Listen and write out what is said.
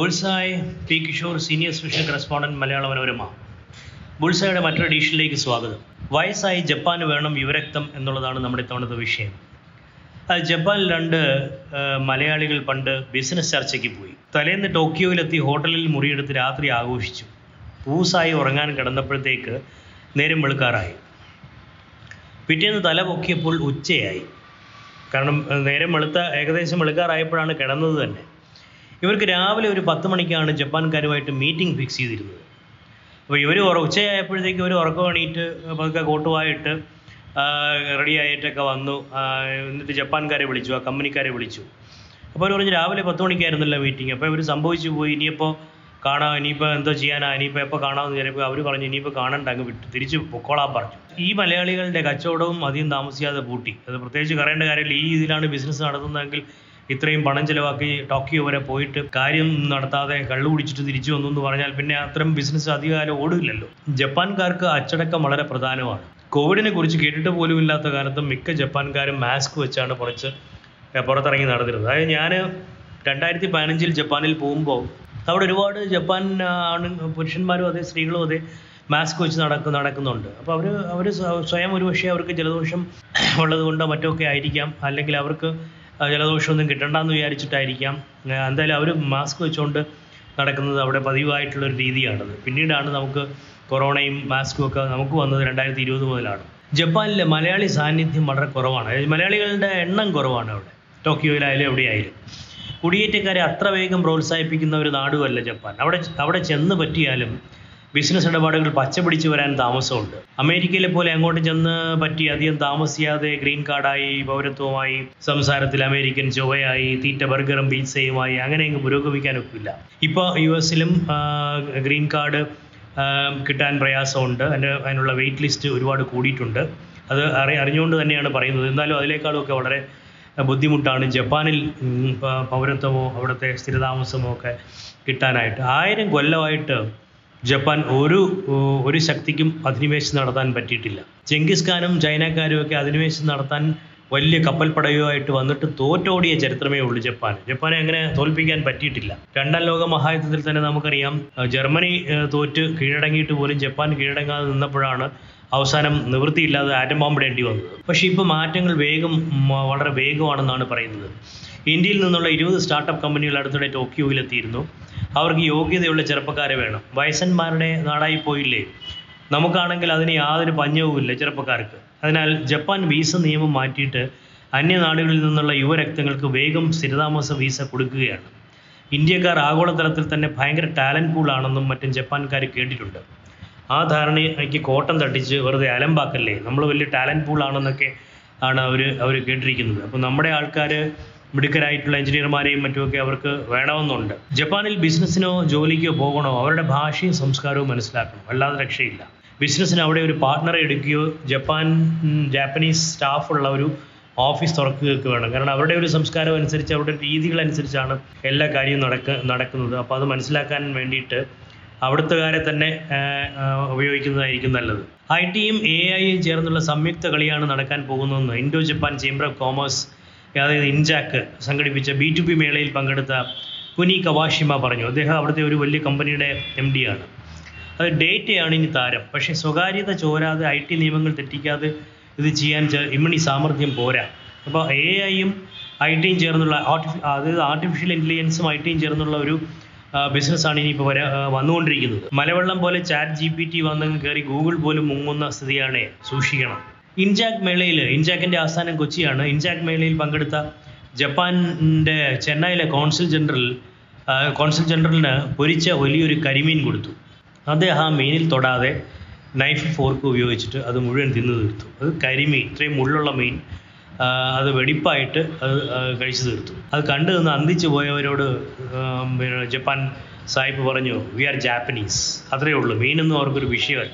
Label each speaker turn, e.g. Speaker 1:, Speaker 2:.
Speaker 1: Bullseye P Kishore senior special correspondent Malayala Manorama. ബുൾസായുടെ മറ്റൊരു എഡീഷനിലേക്ക് സ്വാഗതം. വയസ്സായി ജപ്പാന് വേണം യുവരക്തം എന്നുള്ളതാണ് നമ്മുടെ ഇത്തവണത്തെ വിഷയം. അത് ജപ്പാനിൽ രണ്ട് മലയാളികൾ പണ്ട് ബിസിനസ് ചർച്ചയ്ക്ക് പോയി. തലേന്ന് ടോക്കിയോയിലെത്തി ഹോട്ടലിൽ മുറിയെടുത്ത് രാത്രി ആഘോഷിച്ചു. പൂസായി ഉറങ്ങാൻ കിടന്നപ്പോഴത്തേക്ക് നേരം വെളുക്കാറായി. പിറ്റേന്ന് തല പൊക്കിയപ്പോൾ ഉച്ചയായി. കാരണം നേരം വെളുത്ത ഏകദേശം വെളുക്കാറായപ്പോഴാണ് കിടന്നത് തന്നെ. ഇവർക്ക് രാവിലെ ഒരു പത്ത് മണിക്കാണ് ജപ്പാൻകാരുമായിട്ട് മീറ്റിംഗ് ഫിക്സ് ചെയ്തിരുന്നത്. അപ്പോൾ ഇവർ ഉച്ചയായപ്പോഴത്തേക്ക് ഒരു ഉറക്കം എണീറ്റ് പതുക്കെ കോട്ടുവായിട്ട് റെഡി ആയിട്ടൊക്കെ വന്നു. എന്നിട്ട് ജപ്പാൻകാരെ വിളിച്ചു ആ കമ്പനിക്കാരെ വിളിച്ചു. അപ്പോൾ അവർ പറഞ്ഞു രാവിലെ പത്ത് മണിക്കായിരുന്നല്ലോ മീറ്റിംഗ്. അപ്പോൾ ഇവർ സംഭവിച്ചു പോയി ഇനിയിപ്പോൾ കാണാം ഇനിയിപ്പോൾ എന്തോ ചെയ്യാനാ ഇനിയിപ്പോൾ എപ്പോൾ കാണാമെന്ന് ചിലപ്പോൾ അവർ പറഞ്ഞു ഇനിയിപ്പോൾ കാണണ്ട അങ്ങ് വിട്ട്. തിരിച്ച് പൊക്കോളാൻ പറഞ്ഞു. ഈ മലയാളികളുടെ കച്ചവടവും അധികം താമസിയാതെ പൂട്ടി. അത് പ്രത്യേകിച്ച് പറയേണ്ട കാര്യമില്ല. ഈ ഇതിലാണ് ബിസിനസ് നടത്തുന്നതെങ്കിൽ ഇത്രയും പണം ചിലവാക്കി ടോക്കിയോ വരെ പോയിട്ട് കാര്യം നടത്താതെ കള്ളു കുടിച്ചിട്ട് തിരിച്ചു വന്നു എന്ന് പറഞ്ഞാൽ പിന്നെ അത്തരം ബിസിനസ് അധികകാലം ഓടില്ലല്ലോ. ജപ്പാൻകാർക്ക് അച്ചടക്കം വളരെ പ്രധാനമാണ്. കോവിഡിനെ കുറിച്ച് കേട്ടിട്ട് പോലും ഇല്ലാത്ത കാലത്ത് മിക്ക ജപ്പാൻകാരും മാസ്ക് വെച്ചാണ് കുറച്ച് പുറത്തിറങ്ങി നടന്നിരുന്നത്. അതായത് ഞാൻ രണ്ടായിരത്തി പതിനഞ്ചിൽ ജപ്പാനിൽ പോകുമ്പോൾ അവിടെ ഒരുപാട് ജപ്പാൻ ആണ് പുരുഷന്മാരും അതെ സ്ത്രീകളും അതെ മാസ്ക് വെച്ച് നടക്ക് നടക്കുന്നുണ്ട്. അപ്പോൾ അവർ അവർ സ്വയം ഒരു പക്ഷേ അവർക്ക് ജലദോഷം ഉള്ളത് കൊണ്ടോ മറ്റൊക്കെ ആയിരിക്കാം. അല്ലെങ്കിൽ അവർക്ക് ജലദോഷമൊന്നും കിട്ടണ്ടെന്ന് വിചാരിച്ചിട്ടായിരിക്കാം. എന്തായാലും അവർ മാസ്ക് വെച്ചുകൊണ്ട് നടക്കുന്നത് അവിടെ പതിവായിട്ടുള്ളൊരു രീതിയാണത്. പിന്നീടാണ് നമുക്ക് കൊറോണയും മാസ്കും ഒക്കെ നമുക്ക് വന്നത് രണ്ടായിരത്തി ഇരുപത് മുതലാണ്. ജപ്പാനിലെ മലയാളി സാന്നിധ്യം വളരെ കുറവാണ്. മലയാളികളുടെ എണ്ണം കുറവാണ് അവിടെ. ടോക്കിയോയിലായാലും എവിടെയായാലും. കുടിയേറ്റക്കാരെ അത്ര വേഗം പ്രോത്സാഹിപ്പിക്കുന്ന ഒരു നാടുമല്ല ജപ്പാൻ. അവിടെ അവിടെ ചെന്ന് പറ്റിയാലും ബിസിനസ് ഇടപാടുകൾ പച്ചപിടിച്ചു വരാൻ താമസമുണ്ട്. അമേരിക്കയിലെ പോലെ അങ്ങോട്ട് ചെന്ന് പറ്റി അധികം താമസിയാതെ ഗ്രീൻ കാർഡായി പൗരത്വമായി സംസാരത്തിൽ അമേരിക്കൻ ചൊവ്വയായി തീറ്റ ബർഗറും പീസയുമായി അങ്ങനെ അങ്ങ് പുരോഗമിക്കാനൊക്കില്ല. ഇപ്പോൾ യു എസിലും ഗ്രീൻ കാർഡ് കിട്ടാൻ പ്രയാസമുണ്ട്. അതിന്റെ അതിനുള്ള വെയിറ്റ് ലിസ്റ്റ് ഒരുപാട് കൂടിയിട്ടുണ്ട്. അത് അറി അറിഞ്ഞുകൊണ്ട് തന്നെയാണ് പറയുന്നത്. എന്നാലും അതിനേക്കാളുമൊക്കെ വളരെ ബുദ്ധിമുട്ടാണ് ജപ്പാനിൽ പൗരത്വമോ അവിടുത്തെ സ്ഥിരതാമസമോ ഒക്കെ കിട്ടാനായിട്ട്. ആയിരം കൊല്ലമായിട്ട് ജപ്പാൻ ഒരു ഒരു ശക്തിക്കും അധിനിവേശം നടത്താൻ പറ്റിയിട്ടില്ല. ചെങ്കിസ് ഖാനും ചൈനക്കാരും ഒക്കെ അധിനിവേശം നടത്താൻ വലിയ കപ്പൽപ്പടയുമായിട്ട് വന്നിട്ട് തോറ്റോടിയ ചരിത്രമേ ഉള്ളൂ ജപ്പാൻ. ജപ്പാനെ അങ്ങനെ തോൽപ്പിക്കാൻ പറ്റിയിട്ടില്ല. രണ്ടാം ലോക മഹായുദ്ധത്തിൽ തന്നെ നമുക്കറിയാം ജർമ്മനി തോറ്റ് കീഴടങ്ങിയിട്ട് പോലും ജപ്പാൻ കീഴടങ്ങാതെ നിന്നപ്പോഴാണ് അവസാനം നിവൃത്തിയില്ലാതെ ആറ്റം ബോംബിടേണ്ടി വന്നത്. പക്ഷേ ഇപ്പോൾ മാറ്റങ്ങൾ വേഗം വളരെ വേഗമാണെന്നാണ് പറയുന്നത്. ഇന്ത്യയിൽ നിന്നുള്ള ഇരുപത് സ്റ്റാർട്ടപ്പ് കമ്പനികൾ അടുത്തിടെ ടോക്കിയോയിലെത്തിയിരുന്നു. അവർക്ക് യോഗ്യതയുള്ള ചെറുപ്പക്കാരെ വേണം. വയസ്സന്മാരുടെ നാടായി പോയില്ലേ? നമുക്കാണെങ്കിൽ അതിന് യാതൊരു പഞ്ഞവുമില്ല ചെറുപ്പക്കാർക്ക്. അതിനാൽ ജപ്പാൻ വീസ നിയമം മാറ്റിയിട്ട് അന്യനാടുകളിൽ നിന്നുള്ള യുവരക്തങ്ങൾക്ക് വേഗം സ്ഥിരതാമസ വീസ കൊടുക്കുകയാണ്. ഇന്ത്യക്കാർ ആഗോളതലത്തിൽ തന്നെ ഭയങ്കര ടാലന്റ് പൂളാണെന്നും മറ്റും ജപ്പാൻകാർ കേട്ടിട്ടുണ്ട്. ആ ധാരണയ്ക്ക് കോട്ടം തട്ടിച്ച് വെറുതെ അലമ്പാക്കല്ലേ? നമ്മൾ വലിയ ടാലന്റ് പൂളാണെന്നൊക്കെ ആണ് അവർ അവർ കേട്ടിരിക്കുന്നത്. അപ്പോൾ നമ്മുടെ ആൾക്കാർ മിടുക്കരായിട്ടുള്ള എഞ്ചിനീയർമാരെയും മറ്റുമൊക്കെ അവർക്ക് വേണമെന്നുണ്ട്. ജപ്പാനിൽ ബിസിനസ്സിനോ ജോലിക്കോ പോകണോ അവരുടെ ഭാഷയും സംസ്കാരവും മനസ്സിലാക്കണം. അല്ലാതെ രക്ഷയില്ല. ബിസിനസ്സിന് അവിടെ ഒരു പാർട്ട്ണറെ എടുക്കുകയോ ജപ്പാൻ ജാപ്പനീസ് സ്റ്റാഫുള്ള ഒരു ഓഫീസ് തുറക്കുകയൊക്കെ വേണം. കാരണം അവരുടെ ഒരു സംസ്കാരം അനുസരിച്ച് അവരുടെ രീതികൾ അനുസരിച്ചാണ് എല്ലാ കാര്യവും നടക്ക നടക്കുന്നത്. അപ്പോൾ അത് മനസ്സിലാക്കാൻ വേണ്ടിയിട്ട് അവിടുത്തുകാരെ തന്നെ ഉപയോഗിക്കുന്നതായിരിക്കും നല്ലത്. ഐ ടിയും എ ഐയും ചേർന്നുള്ള സംയുക്ത കളിയാണ് നടക്കാൻ പോകുന്നതെന്ന്. Indo Japan chamber of commerce അതായത് ഇൻജാക്ക് സംഘടിപ്പിച്ച ബി ടു പി മേളയിൽ പങ്കെടുത്ത കുനി കവാഷിമ പറഞ്ഞു. അദ്ദേഹം അവിടുത്തെ ഒരു വലിയ കമ്പനിയുടെ എം ആണ്. അത് ഡേറ്റയാണ് ഇനി താരം. പക്ഷേ സ്വകാര്യത ചോരാതെ ഐ ടി നിയമങ്ങൾ തെറ്റിക്കാതെ ഇത് ചെയ്യാൻ ഇമ്മണി സാമർഥ്യം പോരാ. അപ്പോൾ എ ഐയും ഐ ടിയും ചേർന്നുള്ള ആർട്ടിഫി അതായത് ആർട്ടിഫിഷ്യൽ ഇന്റലിജൻസും ഐ ടിയും ചേർന്നുള്ള ഒരു ബിസിനസ്സാണ് ഇനിയിപ്പോൾ വരാ വന്നുകൊണ്ടിരിക്കുന്നത്. മലവെള്ളം പോലെ ചാറ്റ് ജി പി ടി വന്നങ്ങ് കയറി ഗൂഗിൾ പോലും മുങ്ങുന്ന സ്ഥിതിയാണ്. സൂക്ഷിക്കണം. ഇൻജാക് മേളയിൽ ഇൻജാക്കിന്റെ ആസ്ഥാനം കൊച്ചിയാണ്. ഇൻജാക് മേളയിൽ പങ്കെടുത്ത ജപ്പാന്റെ ചെന്നൈയിലെ കോൺസുൽ ജനറൽ കോൺസുൽ ജനറലിന് പൊരിച്ച വലിയൊരു കരിമീൻ കൊടുത്തു. അദ്ദേഹം ആ മീനിൽ തൊടാതെ നൈഫ് ഫോർക്ക് ഉപയോഗിച്ചിട്ട് അത് മുഴുവൻ തിന്നു തീർത്തു. അത് കരിമീൻ ഇത്രയും മുള്ളുള്ള മീൻ അത് വെടിപ്പായിട്ട് അത് കഴിച്ചു തീർത്തു. അത് കണ്ടു നിന്ന് അന്തിച്ചു പോയവരോട് ജപ്പാൻ സാഹിബ് പറഞ്ഞു വി ആർ ജാപ്പനീസ് അത്രയേ ഉള്ളൂ. മീനൊന്നും അവർക്കൊരു വിഷയമല്ല.